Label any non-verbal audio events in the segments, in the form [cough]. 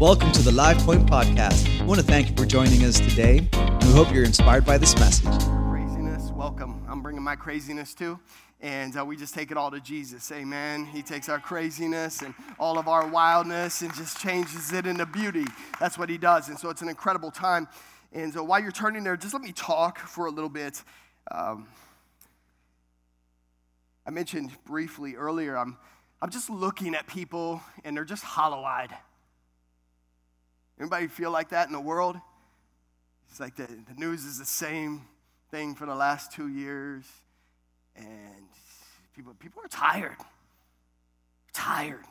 Welcome to the Live Point Podcast. I want to thank you for joining us today. We hope you're inspired by this message. Craziness, welcome. I'm bringing my craziness too. And uh, we just take it all to Jesus. Amen. He takes our craziness and all of our wildness and just changes it into beauty. That's what he does. And so it's an incredible time. And so while you're turning there, just let me talk for a little bit. Um, I mentioned briefly earlier, I'm, I'm just looking at people and they're just hollow eyed. Anybody feel like that in the world? It's like the, the news is the same thing for the last two years, and people, people are tired. Tired.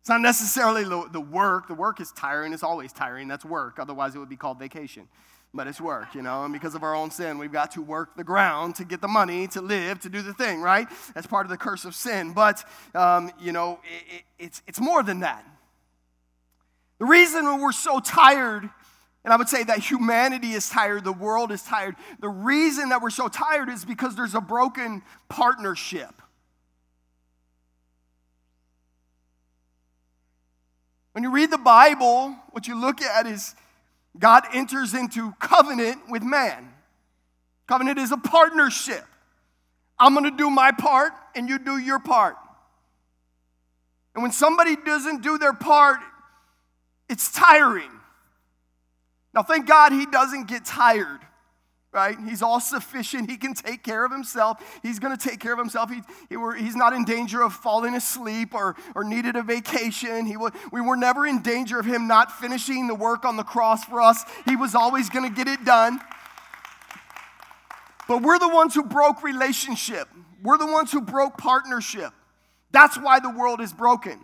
It's not necessarily the, the work. The work is tiring. It's always tiring. That's work. Otherwise, it would be called vacation. But it's work, you know, and because of our own sin, we've got to work the ground to get the money to live, to do the thing, right? That's part of the curse of sin. But, um, you know, it, it, it's, it's more than that. The reason we're so tired, and I would say that humanity is tired, the world is tired, the reason that we're so tired is because there's a broken partnership. When you read the Bible, what you look at is God enters into covenant with man. Covenant is a partnership. I'm going to do my part and you do your part. And when somebody doesn't do their part, it's tiring. Now, thank God he doesn't get tired, right? He's all sufficient. He can take care of himself. He's going to take care of himself. He, he were, he's not in danger of falling asleep or, or needed a vacation. He, we were never in danger of him not finishing the work on the cross for us. He was always going to get it done. But we're the ones who broke relationship, we're the ones who broke partnership. That's why the world is broken.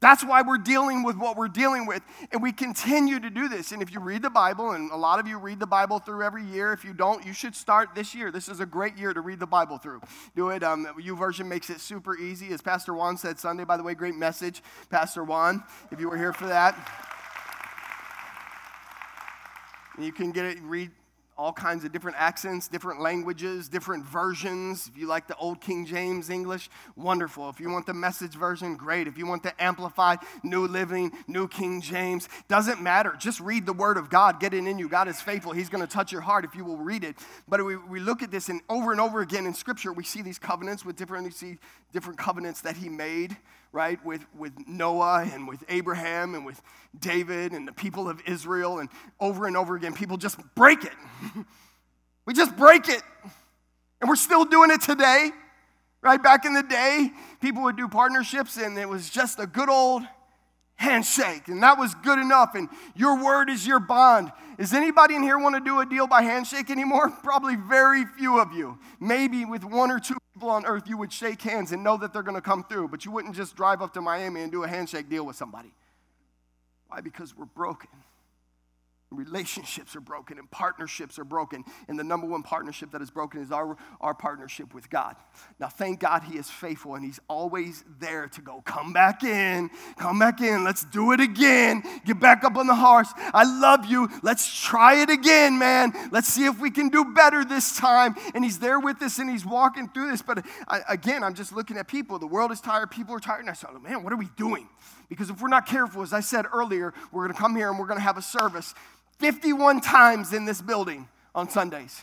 That's why we're dealing with what we're dealing with. And we continue to do this. And if you read the Bible, and a lot of you read the Bible through every year, if you don't, you should start this year. This is a great year to read the Bible through. Do it. Um, YouVersion makes it super easy. As Pastor Juan said Sunday, by the way, great message, Pastor Juan, if you were here for that. And you can get it, read all kinds of different accents, different languages, different versions. If you like the old King James English, wonderful. If you want the message version, great. If you want the amplified, new living, new King James, doesn't matter. Just read the word of God, get it in you. God is faithful. He's going to touch your heart if you will read it. But we, we look at this and over and over again in Scripture, we see these covenants with different, we see different covenants that He made right, with, with Noah and with Abraham and with David and the people of Israel. And over and over again, people just break it. [laughs] we just break it. And we're still doing it today, right? Back in the day, people would do partnerships and it was just a good old handshake, and that was good enough, and your word is your bond. Does anybody in here want to do a deal by handshake anymore? [laughs] Probably very few of you. Maybe with one or two people on earth, you would shake hands and know that they're going to come through, but you wouldn't just drive up to Miami and do a handshake deal with somebody. Why? Because we're broken. Relationships are broken and partnerships are broken. And the number one partnership that is broken is our, our partnership with God. Now, thank God He is faithful and He's always there to go, come back in, come back in, let's do it again, get back up on the horse. I love you, let's try it again, man. Let's see if we can do better this time. And He's there with us and He's walking through this. But I, again, I'm just looking at people. The world is tired, people are tired. And I said, man, what are we doing? Because if we're not careful, as I said earlier, we're going to come here and we're going to have a service 51 times in this building on Sundays.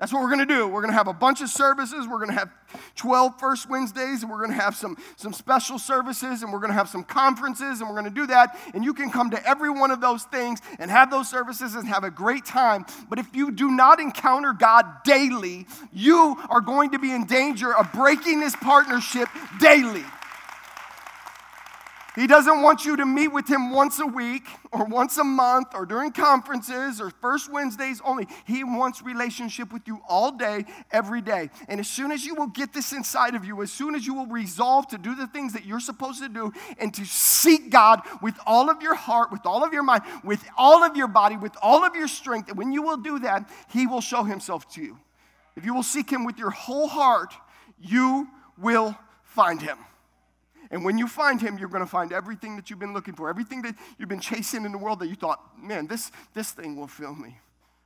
That's what we're going to do. We're going to have a bunch of services. We're going to have 12 First Wednesdays, and we're going to have some, some special services, and we're going to have some conferences, and we're going to do that. And you can come to every one of those things and have those services and have a great time. But if you do not encounter God daily, you are going to be in danger of breaking this partnership daily. He doesn't want you to meet with him once a week or once a month or during conferences or first Wednesdays only. He wants relationship with you all day, every day. And as soon as you will get this inside of you, as soon as you will resolve to do the things that you're supposed to do and to seek God with all of your heart, with all of your mind, with all of your body, with all of your strength, and when you will do that, he will show himself to you. If you will seek him with your whole heart, you will find him. And when you find him, you're going to find everything that you've been looking for, everything that you've been chasing in the world that you thought, man, this, this thing will fill me.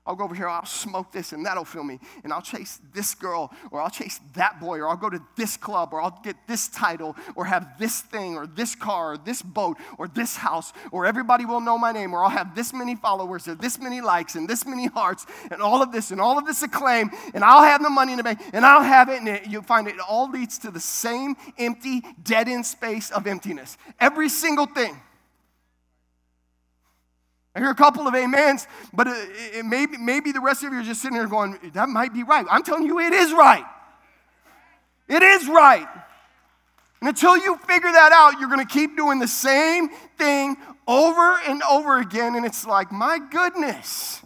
I'll go over here, I'll smoke this, and that'll fill me. And I'll chase this girl, or I'll chase that boy, or I'll go to this club, or I'll get this title, or have this thing, or this car, or this boat, or this house, or everybody will know my name, or I'll have this many followers, or this many likes, and this many hearts, and all of this, and all of this acclaim, and I'll have the money in the bank, and I'll have it, and it, you'll find it, all leads to the same empty, dead end space of emptiness. Every single thing. I hear a couple of amens, but it, it, maybe, maybe the rest of you are just sitting there going, that might be right. I'm telling you, it is right. It is right. And until you figure that out, you're going to keep doing the same thing over and over again. And it's like, my goodness.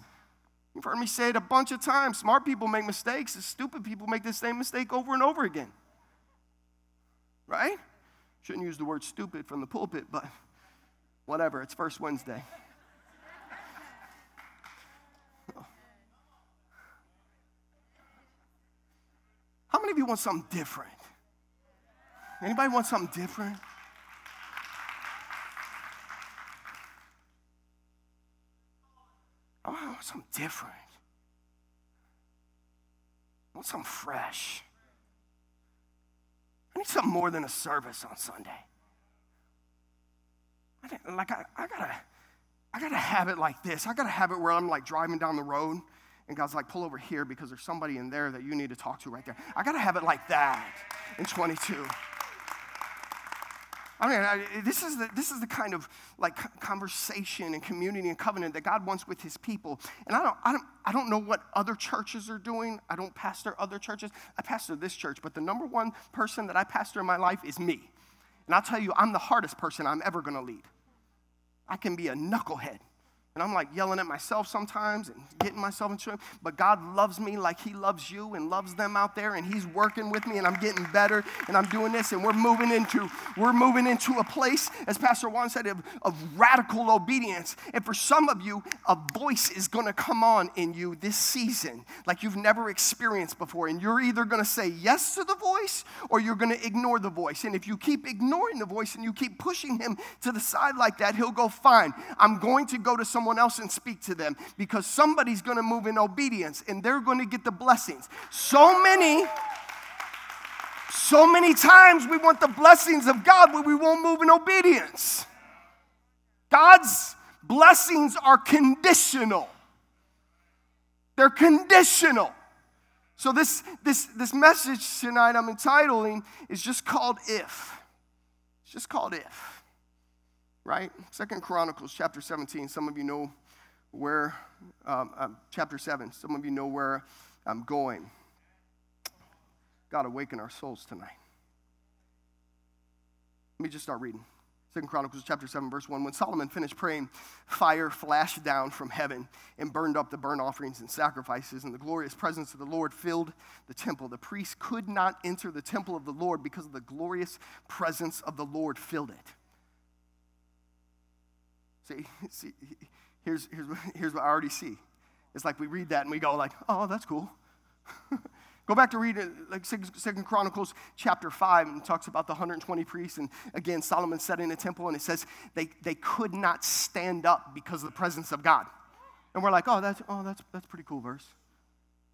You've heard me say it a bunch of times. Smart people make mistakes, and stupid people make the same mistake over and over again. Right? Shouldn't use the word stupid from the pulpit, but whatever. It's First Wednesday. Want something different? Anybody want something different? I want something different. I want something fresh. I need something more than a service on Sunday. I like I, I gotta, I gotta have it like this. I gotta have it where I'm like driving down the road and God's like, pull over here because there's somebody in there that you need to talk to right there. I got to have it like that in 22. I mean, I, this, is the, this is the kind of like conversation and community and covenant that God wants with his people. And I don't, I, don't, I don't know what other churches are doing. I don't pastor other churches. I pastor this church. But the number one person that I pastor in my life is me. And I'll tell you, I'm the hardest person I'm ever going to lead. I can be a knucklehead. And I'm like yelling at myself sometimes and getting myself into it. But God loves me like He loves you and loves them out there. And He's working with me and I'm getting better and I'm doing this. And we're moving into, we're moving into a place, as Pastor Juan said, of, of radical obedience. And for some of you, a voice is gonna come on in you this season like you've never experienced before. And you're either gonna say yes to the voice or you're gonna ignore the voice. And if you keep ignoring the voice and you keep pushing him to the side like that, he'll go, fine, I'm going to go to someone someone else and speak to them because somebody's going to move in obedience and they're going to get the blessings. So many, so many times we want the blessings of God, but we won't move in obedience. God's blessings are conditional. They're conditional. So this this this message tonight I'm entitling is just called if. It's just called if right? Second Chronicles chapter 17. Some of you know where, um, um, chapter 7, some of you know where I'm going. God, awaken our souls tonight. Let me just start reading. Second Chronicles chapter 7, verse 1. When Solomon finished praying, fire flashed down from heaven and burned up the burnt offerings and sacrifices, and the glorious presence of the Lord filled the temple. The priests could not enter the temple of the Lord because of the glorious presence of the Lord filled it. See, [laughs] see here's, here's, here's what I already see. It's like we read that and we go like, oh, that's cool. [laughs] Go back to read it, like Second Chronicles chapter 5, and talks about the 120 priests. And again, Solomon set in a temple, and it says they, they could not stand up because of the presence of God. And we're like, oh, that's, oh, that's, that's pretty cool verse.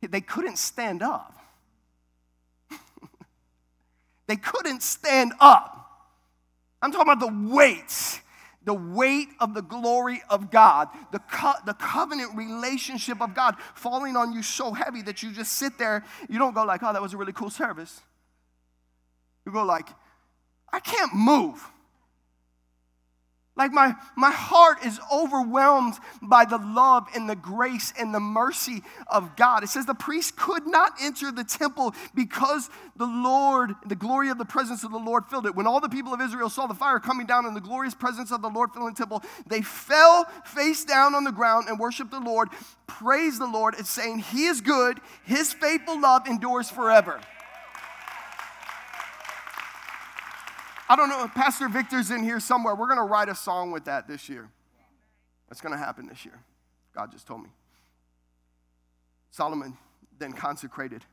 They couldn't stand up. [laughs] they couldn't stand up. I'm talking about the weight the weight of the glory of God, the, co- the covenant relationship of God falling on you so heavy that you just sit there. You don't go like, oh, that was a really cool service. You go like, I can't move. Like my, my heart is overwhelmed by the love and the grace and the mercy of God. It says the priest could not enter the temple because the Lord, the glory of the presence of the Lord filled it. When all the people of Israel saw the fire coming down and the glorious presence of the Lord filling the temple, they fell face down on the ground and worshiped the Lord, praised the Lord, and saying, He is good, His faithful love endures forever. I don't know Pastor Victor's in here somewhere. We're going to write a song with that this year. That's going to happen this year. God just told me. Solomon then consecrated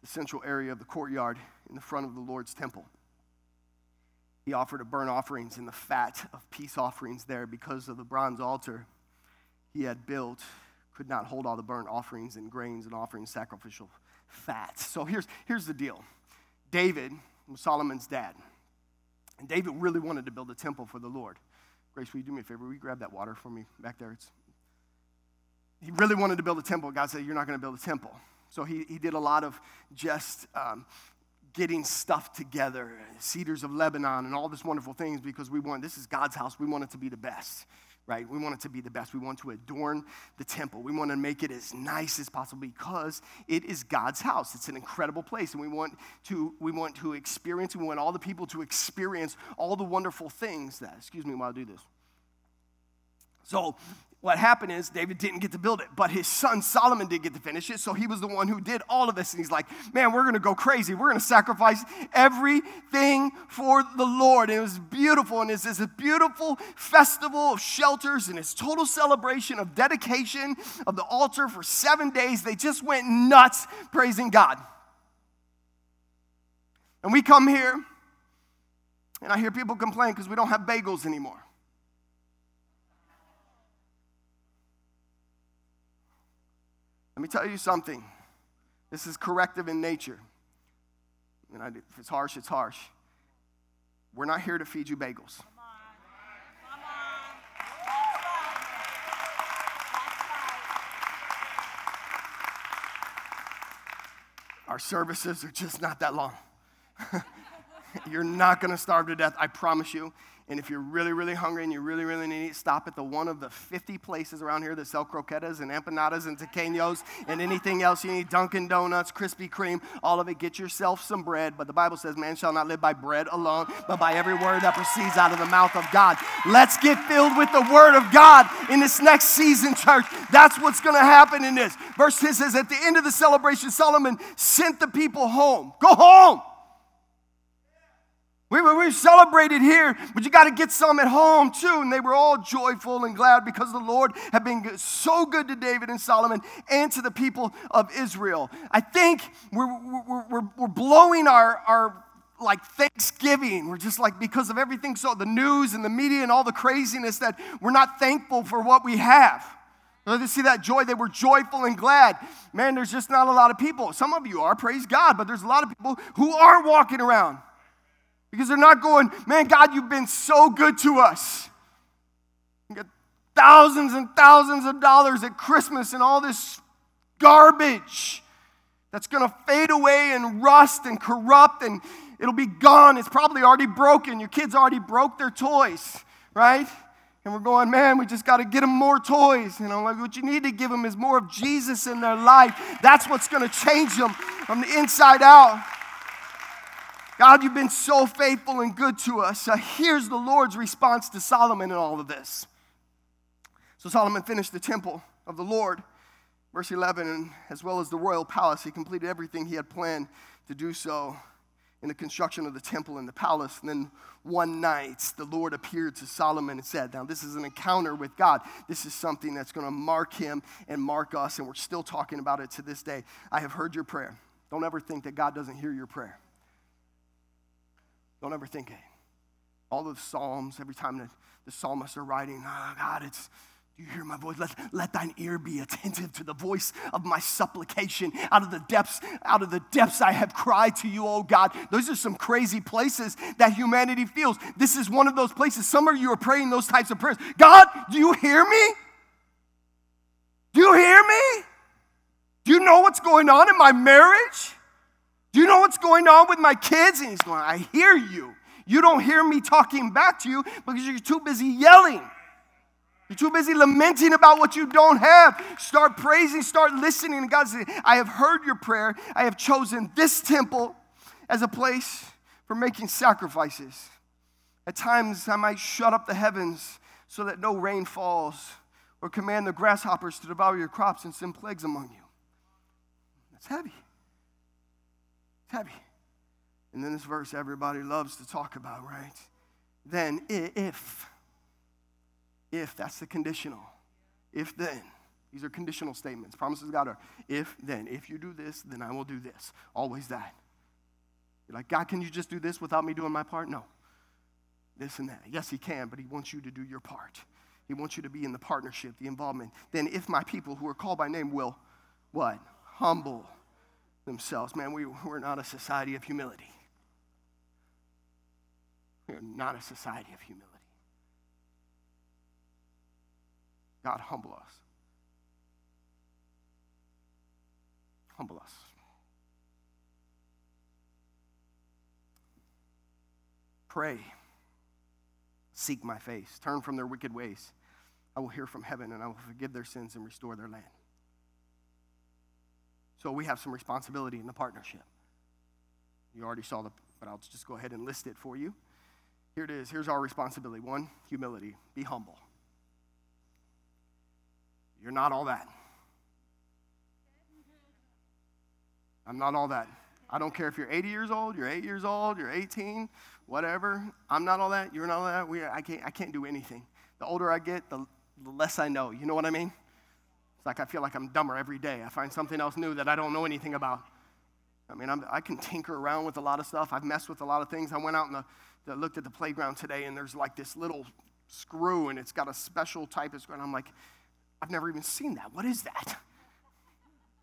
the central area of the courtyard in the front of the Lord's temple. He offered a burnt offerings and the fat of peace offerings there because of the bronze altar he had built could not hold all the burnt offerings and grains and offering sacrificial fats. So here's, here's the deal David was Solomon's dad. And David really wanted to build a temple for the Lord. Grace, will you do me a favor? Will you grab that water for me back there? It's, he really wanted to build a temple. God said, You're not going to build a temple. So he, he did a lot of just um, getting stuff together, cedars of Lebanon, and all this wonderful things because we want, this is God's house. We want it to be the best, right? We want it to be the best. We want to adorn the temple. We want to make it as nice as possible because it is God's house. It's an incredible place, and we want to, we want to experience, we want all the people to experience all the wonderful things that, excuse me while I do this. So what happened is David didn't get to build it, but his son Solomon did get to finish it. So he was the one who did all of this. And he's like, man, we're going to go crazy. We're going to sacrifice everything for the Lord. And it was beautiful. And it's, a beautiful festival of shelters and it's total celebration of dedication of the altar for seven days. They just went nuts praising God. And we come here, and I hear people complain because we don't have bagels anymore. Let me tell you something. This is corrective in nature. And I, if it's harsh, it's harsh. We're not here to feed you bagels. Our services are just not that long. [laughs] You're not going to starve to death, I promise you. And if you're really, really hungry and you really, really need to stop at the one of the 50 places around here that sell croquetas and empanadas and tequeños and anything else you need, Dunkin' Donuts, Krispy Kreme, all of it, get yourself some bread. But the Bible says, man shall not live by bread alone, but by every word that proceeds out of the mouth of God. Let's get filled with the word of God in this next season, church. That's what's going to happen in this. Verse 10 says, at the end of the celebration, Solomon sent the people home. Go home. We, we celebrated here, but you got to get some at home too. And they were all joyful and glad because the Lord had been so good to David and Solomon and to the people of Israel. I think we're, we're, we're, we're blowing our, our like Thanksgiving. We're just like, because of everything, so the news and the media and all the craziness, that we're not thankful for what we have. They see that joy. They were joyful and glad. Man, there's just not a lot of people. Some of you are, praise God, but there's a lot of people who are walking around because they're not going, man, God, you've been so good to us. You get thousands and thousands of dollars at Christmas and all this garbage that's going to fade away and rust and corrupt and it'll be gone. It's probably already broken. Your kids already broke their toys, right? And we're going, man, we just got to get them more toys. You know, like what you need to give them is more of Jesus in their life. That's what's going to change them from the inside out. God, you've been so faithful and good to us. Uh, here's the Lord's response to Solomon in all of this. So Solomon finished the temple of the Lord, verse 11, and as well as the royal palace. He completed everything he had planned to do so in the construction of the temple and the palace. And then one night, the Lord appeared to Solomon and said, Now, this is an encounter with God. This is something that's going to mark him and mark us, and we're still talking about it to this day. I have heard your prayer. Don't ever think that God doesn't hear your prayer. Don't ever think it. All of the Psalms, every time the, the psalmists are writing, oh, God, it's, do you hear my voice? Let, let thine ear be attentive to the voice of my supplication. Out of the depths, out of the depths I have cried to you, oh God. Those are some crazy places that humanity feels. This is one of those places. Some of you are praying those types of prayers. God, do you hear me? Do you hear me? Do you know what's going on in my marriage? Do you know what's going on with my kids? And he's going, I hear you. You don't hear me talking back to you because you're too busy yelling. You're too busy lamenting about what you don't have. Start praising, start listening. And God said, I have heard your prayer. I have chosen this temple as a place for making sacrifices. At times, I might shut up the heavens so that no rain falls, or command the grasshoppers to devour your crops and send plagues among you. That's heavy heavy. And then this verse everybody loves to talk about, right? Then if, if, that's the conditional. If then, these are conditional statements. Promises God are if then. If you do this, then I will do this. Always that. You're like, God, can you just do this without me doing my part? No. This and that. Yes, He can, but He wants you to do your part. He wants you to be in the partnership, the involvement. Then, if my people who are called by name will what? Humble themselves. Man, we, we're not a society of humility. We are not a society of humility. God, humble us. Humble us. Pray. Seek my face. Turn from their wicked ways. I will hear from heaven and I will forgive their sins and restore their land. So we have some responsibility in the partnership. You already saw the, but I'll just go ahead and list it for you. Here it is. Here's our responsibility. One, humility. Be humble. You're not all that. I'm not all that. I don't care if you're 80 years old, you're 8 years old, you're 18, whatever. I'm not all that. You're not all that. We, I, can't, I can't do anything. The older I get, the, the less I know. You know what I mean? It's like I feel like I'm dumber every day. I find something else new that I don't know anything about. I mean, I'm, i can tinker around with a lot of stuff. I've messed with a lot of things. I went out and the, looked at the playground today, and there's like this little screw, and it's got a special type of screw. And I'm like, I've never even seen that. What is that?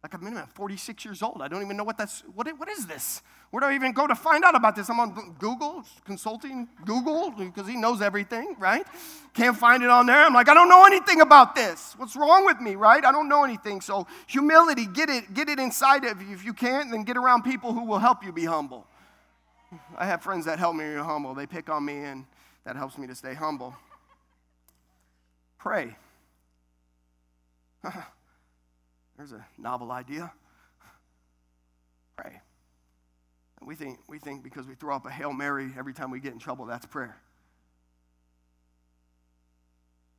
Like I'm minimum 46 years old. I don't even know what that's, what, what is this? Where do I even go to find out about this? I'm on Google, consulting Google, because he knows everything, right? Can't find it on there. I'm like, I don't know anything about this. What's wrong with me, right? I don't know anything. So humility, get it, get it inside of you. If you can't, then get around people who will help you be humble. I have friends that help me be humble. They pick on me, and that helps me to stay humble. Pray. [laughs] There's a novel idea. Pray. And we think, we think because we throw up a Hail Mary every time we get in trouble, that's prayer.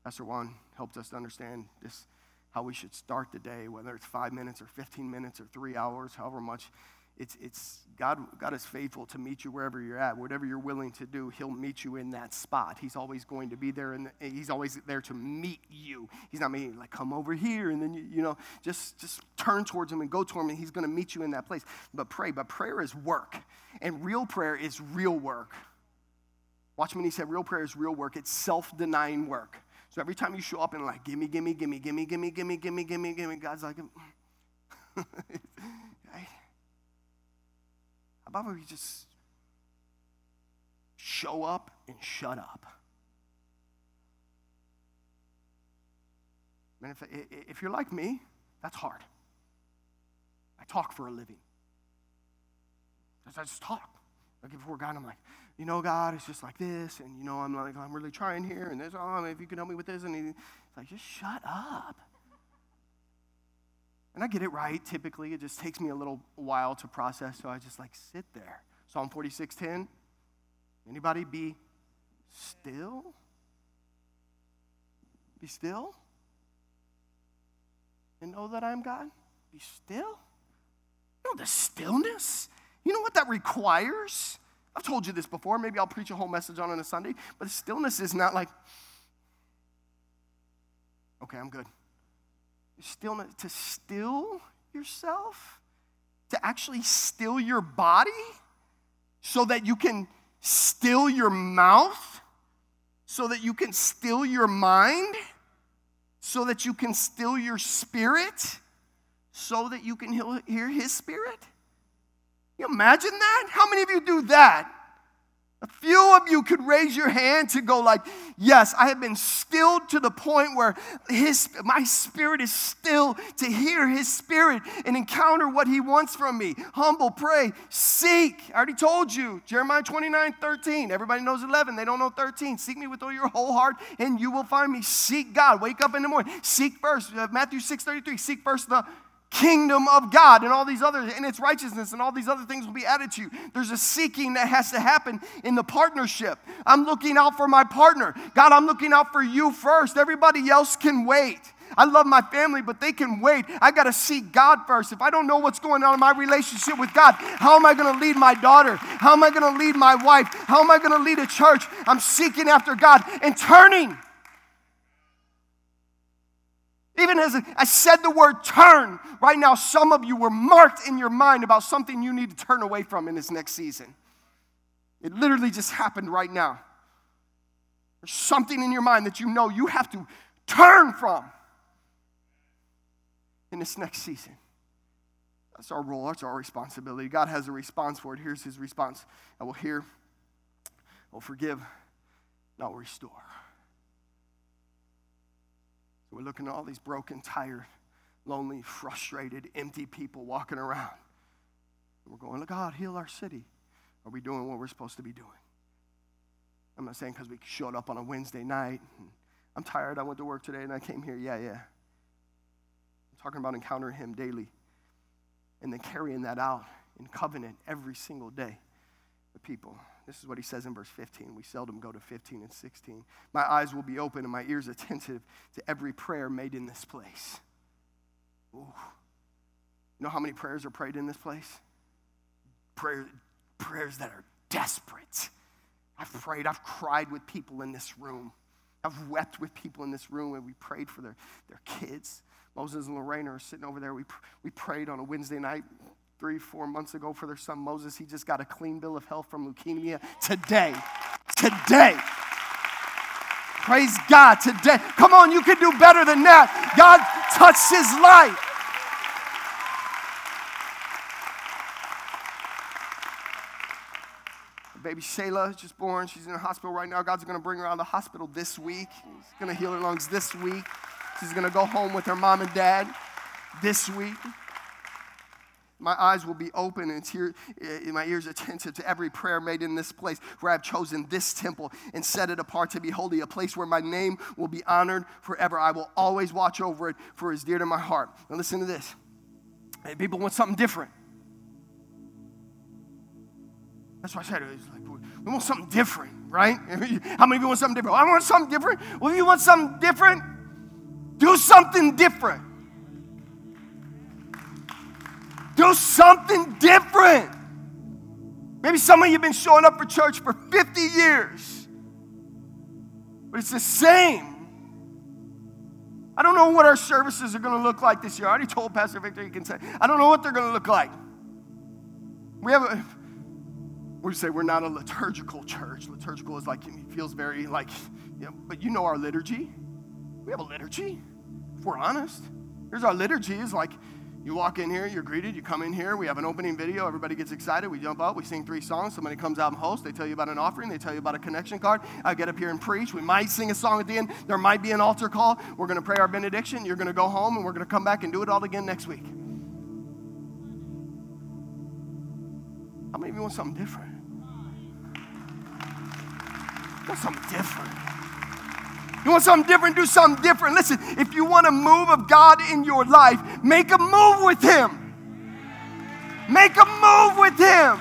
Pastor Juan helped us to understand this, how we should start the day, whether it's five minutes or 15 minutes or three hours, however much it's, it's God, God is faithful to meet you wherever you're at. Whatever you're willing to do, He'll meet you in that spot. He's always going to be there, and He's always there to meet you. He's not making like come over here, and then you, you know just just turn towards Him and go to Him, and He's going to meet you in that place. But pray. But prayer is work, and real prayer is real work. Watch when He said real prayer is real work. It's self-denying work. So every time you show up and like gimme, gimme, gimme, gimme, gimme, gimme, gimme, gimme, gimme, God's like. [laughs] How about we just show up and shut up? I mean, if, if you're like me, that's hard. I talk for a living. I just talk. I get before God, I'm like, you know, God, it's just like this, and you know, I'm like, I'm really trying here, and this, oh, if you can help me with this, and he's like, just shut up. And I get it right. Typically, it just takes me a little while to process, so I just like sit there. Psalm 46:10. Anybody be still? Be still? And know that I am God? Be still? You know the stillness? You know what that requires? I've told you this before. Maybe I'll preach a whole message on it on a Sunday. But stillness is not like, okay, I'm good stillness, to still yourself, to actually still your body so that you can still your mouth, so that you can still your mind, so that you can still your spirit, so that you can hear his spirit. You imagine that? How many of you do that? A few of you could raise your hand to go like, yes, I have been stilled to the point where his, my spirit is still to hear his spirit and encounter what he wants from me. Humble, pray, seek. I already told you, Jeremiah 29, 13. Everybody knows 11. They don't know 13. Seek me with all your whole heart and you will find me. Seek God. Wake up in the morning. Seek first. Uh, Matthew 6, 33. Seek first the kingdom of God and all these other and its righteousness and all these other things will be added to you. There's a seeking that has to happen in the partnership. I'm looking out for my partner. God, I'm looking out for you first. Everybody else can wait. I love my family, but they can wait. I got to seek God first. If I don't know what's going on in my relationship with God, how am I going to lead my daughter? How am I going to lead my wife? How am I going to lead a church? I'm seeking after God and turning. Even as I said the word turn, right now, some of you were marked in your mind about something you need to turn away from in this next season. It literally just happened right now. There's something in your mind that you know you have to turn from in this next season. That's our role, that's our responsibility. God has a response for it. Here's his response I will hear, I will forgive, and I will restore. We're looking at all these broken, tired, lonely, frustrated, empty people walking around. We're going, look, God, heal our city. Are we doing what we're supposed to be doing? I'm not saying because we showed up on a Wednesday night. I'm tired. I went to work today and I came here. Yeah, yeah. I'm talking about encountering Him daily and then carrying that out in covenant every single day with people. This is what he says in verse 15. We seldom go to 15 and 16. My eyes will be open and my ears attentive to every prayer made in this place. Ooh. You know how many prayers are prayed in this place? Prayer, prayers that are desperate. I've prayed, I've cried with people in this room. I've wept with people in this room and we prayed for their, their kids. Moses and Lorraine are sitting over there. We, we prayed on a Wednesday night three, four months ago for their son Moses. He just got a clean bill of health from leukemia today. Today. Praise God today. Come on, you can do better than that. God touched his life. Baby Shayla just born. She's in the hospital right now. God's going to bring her out of the hospital this week. He's going to heal her lungs this week. She's going to go home with her mom and dad this week. My eyes will be open and tear, eh, my ears attentive to every prayer made in this place where I've chosen this temple and set it apart to be holy, a place where my name will be honored forever. I will always watch over it, for it's dear to my heart. Now, listen to this. Hey, people want something different. That's why I said it. Like, we want something different, right? [laughs] How many of you want something different? I want something different. Well, if you want something different, do something different. Do something different. Maybe some of you have been showing up for church for 50 years, but it's the same. I don't know what our services are going to look like this year. I already told Pastor Victor he can say, I don't know what they're going to look like. We have a, we say we're not a liturgical church. Liturgical is like, it feels very like, you know, but you know our liturgy. We have a liturgy, if we're honest. Here's our liturgy is like you walk in here, you're greeted, you come in here, we have an opening video, everybody gets excited, we jump up, we sing three songs, somebody comes out and hosts, they tell you about an offering, they tell you about a connection card. I get up here and preach. We might sing a song at the end, there might be an altar call. We're gonna pray our benediction, you're gonna go home, and we're gonna come back and do it all again next week. How many of you want something different? Want something different. You want something different? Do something different. Listen, if you want a move of God in your life, make a move with Him. Make a move with Him.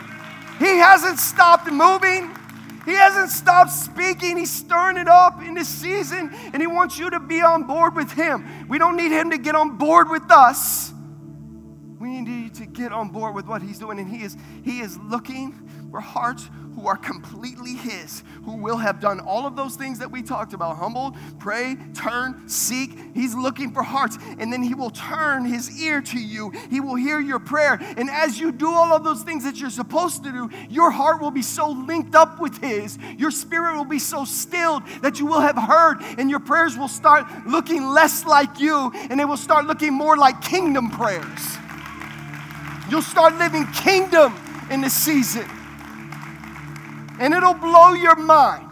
He hasn't stopped moving. He hasn't stopped speaking. He's stirring it up in this season, and He wants you to be on board with Him. We don't need Him to get on board with us. We need you to get on board with what He's doing, and He is He is looking for hearts who are completely His, who will have done all of those things that we talked about humble, pray, turn, seek. He's looking for hearts, and then He will turn His ear to you. He will hear your prayer. And as you do all of those things that you're supposed to do, your heart will be so linked up with His. Your spirit will be so stilled that you will have heard, and your prayers will start looking less like you, and they will start looking more like kingdom prayers. You'll start living kingdom in this season and it'll blow your mind.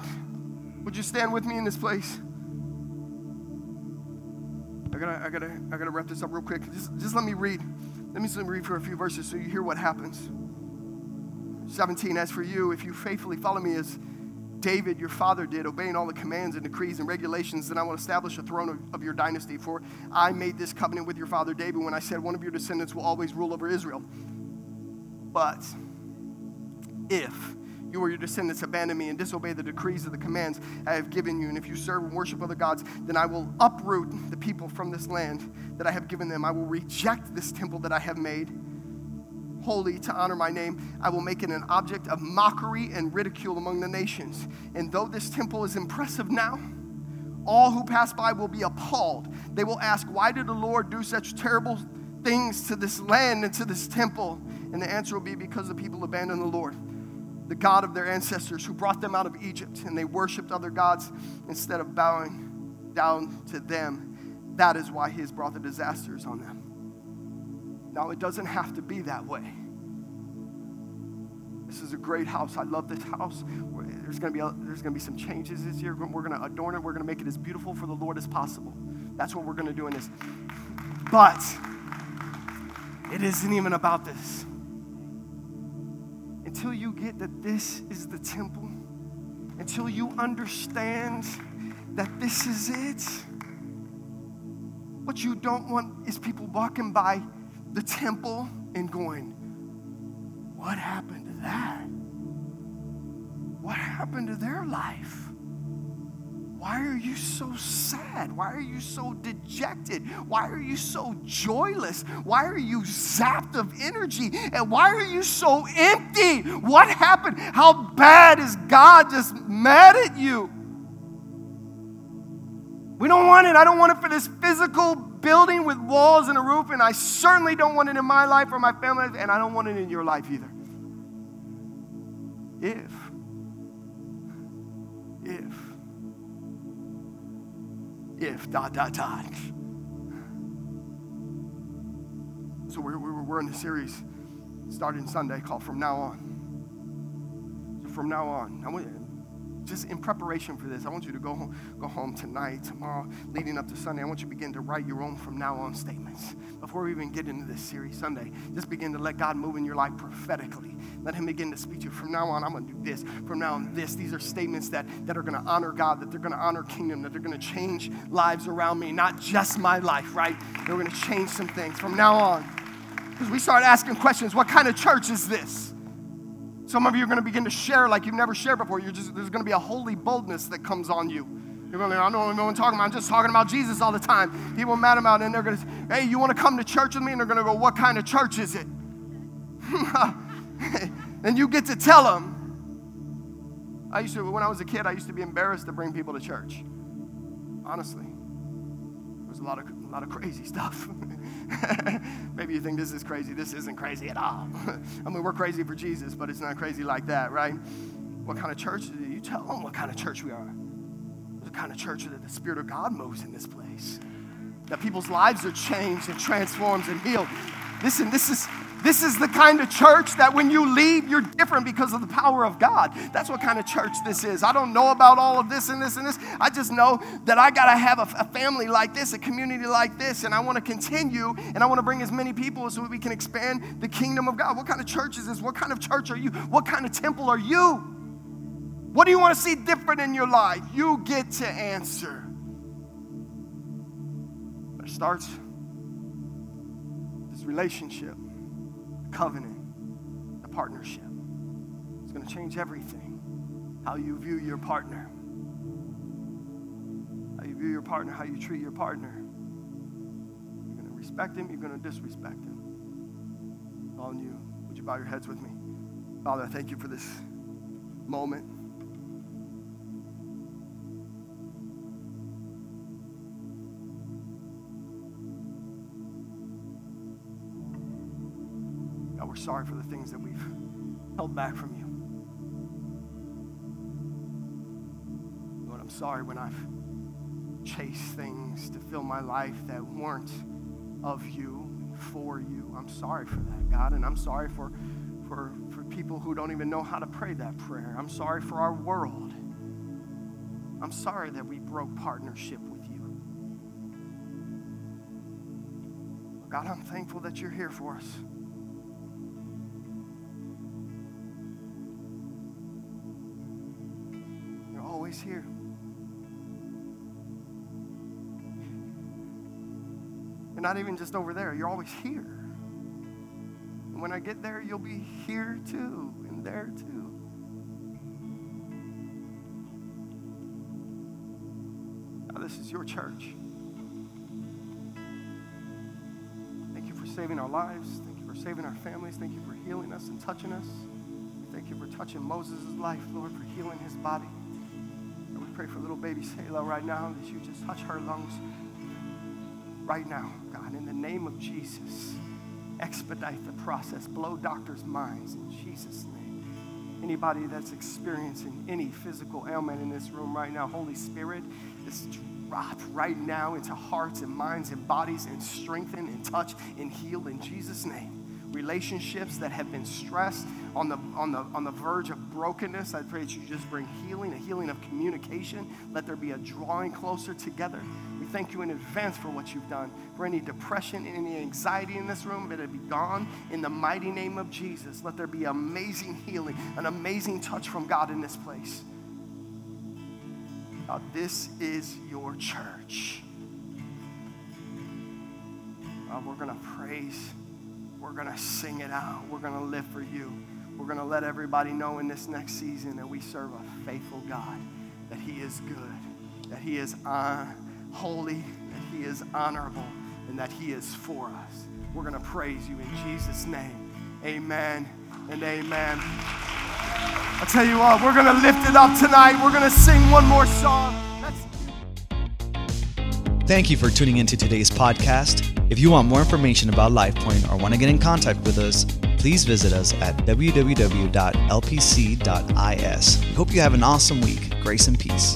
Would you stand with me in this place? I gotta, I gotta, I gotta wrap this up real quick. Just, just let me read. Let me just read for a few verses so you hear what happens. 17, as for you, if you faithfully follow me as David, your father, did, obeying all the commands and decrees and regulations, then I will establish a throne of, of, your dynasty. For I made this covenant with your father David when I said, One of your descendants will always rule over Israel. But if you or your descendants abandon me and disobey the decrees of the commands I have given you. And if you serve and worship other gods, then I will uproot the people from this land that I have given them. I will reject this temple that I have made holy to honor my name. I will make it an object of mockery and ridicule among the nations. And though this temple is impressive now, all who pass by will be appalled. They will ask, Why did the Lord do such terrible things to this land and to this temple? And the answer will be because the people abandoned the Lord the God of their ancestors who brought them out of Egypt, and they worshiped other gods instead of bowing down to them. That is why he has brought the disasters on them. Now, it doesn't have to be that way. This is a great house. I love this house. There's going to be a, there's going to be some changes this year. We're going to adorn it. We're going to make it as beautiful for the Lord as possible. That's what we're going to do in this. But it isn't even about this. Until you get that this is the temple, until you understand that this is it, what you don't want is people walking by the temple and going, What happened to that? What happened to their life? Why are you so sad? Why are you so dejected? Why are you so joyless? Why are you zapped of energy? And why are you so empty? What happened? How bad is God just mad at you? We don't want it. I don't want it for this physical building with walls and a roof, and I certainly don't want it in my life or my family, and I don't want it in your life either. If, if, if, dot, dot, dot. So we're, we're, we're in a series starting Sunday called From Now On. So from now on, I want just in preparation for this, I want you to go home, go home tonight, tomorrow, leading up to Sunday. I want you to begin to write your own from now on statements. Before we even get into this series Sunday, just begin to let God move in your life prophetically. Let Him begin to speak to you. From now on, I'm going to do this. From now on, this. These are statements that, that are going to honor God, that they're going to honor kingdom, that they're going to change lives around me, not just my life, right? They're going to change some things from now on. Because we start asking questions what kind of church is this? Some of you are going to begin to share like you've never shared before. You're just, there's going to be a holy boldness that comes on you. You're going to, I don't know what I'm talking about. I'm just talking about Jesus all the time. People mad about it, and they're going to say, hey, you want to come to church with me? And they're going to go, what kind of church is it? [laughs] and you get to tell them. I used to, when I was a kid, I used to be embarrassed to bring people to church. Honestly, a lot of, a lot of crazy stuff. [laughs] Maybe you think this is crazy. This isn't crazy at all. [laughs] I mean, we're crazy for Jesus, but it's not crazy like that, right? What kind of church? You tell them what kind of church we are. The kind of church that the Spirit of God moves in this place. That people's lives are changed and transformed and healed. Listen, this is this is the kind of church that when you leave, you're different because of the power of God. That's what kind of church this is. I don't know about all of this and this and this. I just know that I got to have a, a, family like this, a community like this, and I want to continue and I want to bring as many people so we can expand the kingdom of God. What kind of church is this? What kind of church are you? What kind of temple are you? What do you want to see different in your life? You get to answer. But it starts this relationship covenant, the partnership. It's going to change everything. How you view your partner, how you view your partner, how you treat your partner. You're going to respect him, you're going to disrespect him. On you. Would you bow your heads with me? Father, I thank you for this moment. Sorry for the things that we've held back from you. Lord, I'm sorry when I've chased things to fill my life that weren't of you, for you. I'm sorry for that, God, and I'm sorry for, for, for people who don't even know how to pray that prayer. I'm sorry for our world. I'm sorry that we broke partnership with you. God, I'm thankful that you're here for us. Always here. You're not even just over there, you're always here. And when I get there, you'll be here too, and there too. Now, this is your church. Thank you for saving our lives. Thank you for saving our families. Thank you for healing us and touching us. Thank you for touching Moses' life, Lord, for healing his body pray for little baby Selah right now that you just touch her lungs right now, God, in the name of Jesus. Expedite the process, blow doctors' minds in Jesus' name. Anybody that's experiencing any physical ailment in this room right now, Holy Spirit, is drop right now into hearts and minds and bodies and strengthen and touch and heal in Jesus' name relationships that have been stressed on the, on, the, on the verge of brokenness. I pray that you just bring healing, a healing of communication. Let there be a drawing closer together. We thank you in advance for what you've done. For any depression, any anxiety in this room, let it be gone in the mighty name of Jesus. Let there be amazing healing, an amazing touch from God in this place. God, this is your church. God, we're going to praise we're going to sing it out. We're going to live for you. We're going to let everybody know in this next season that we serve a faithful God, that He is good, that He is uh, holy, that He is honorable, and that He is for us. We're going to praise you in Jesus' name. Amen and amen. I tell you what, we're going to lift it up tonight. We're going to sing one more song. Thank you for tuning into today's podcast. If you want more information about LifePoint or want to get in contact with us, please visit us at www.lpc.is. We hope you have an awesome week. Grace and peace.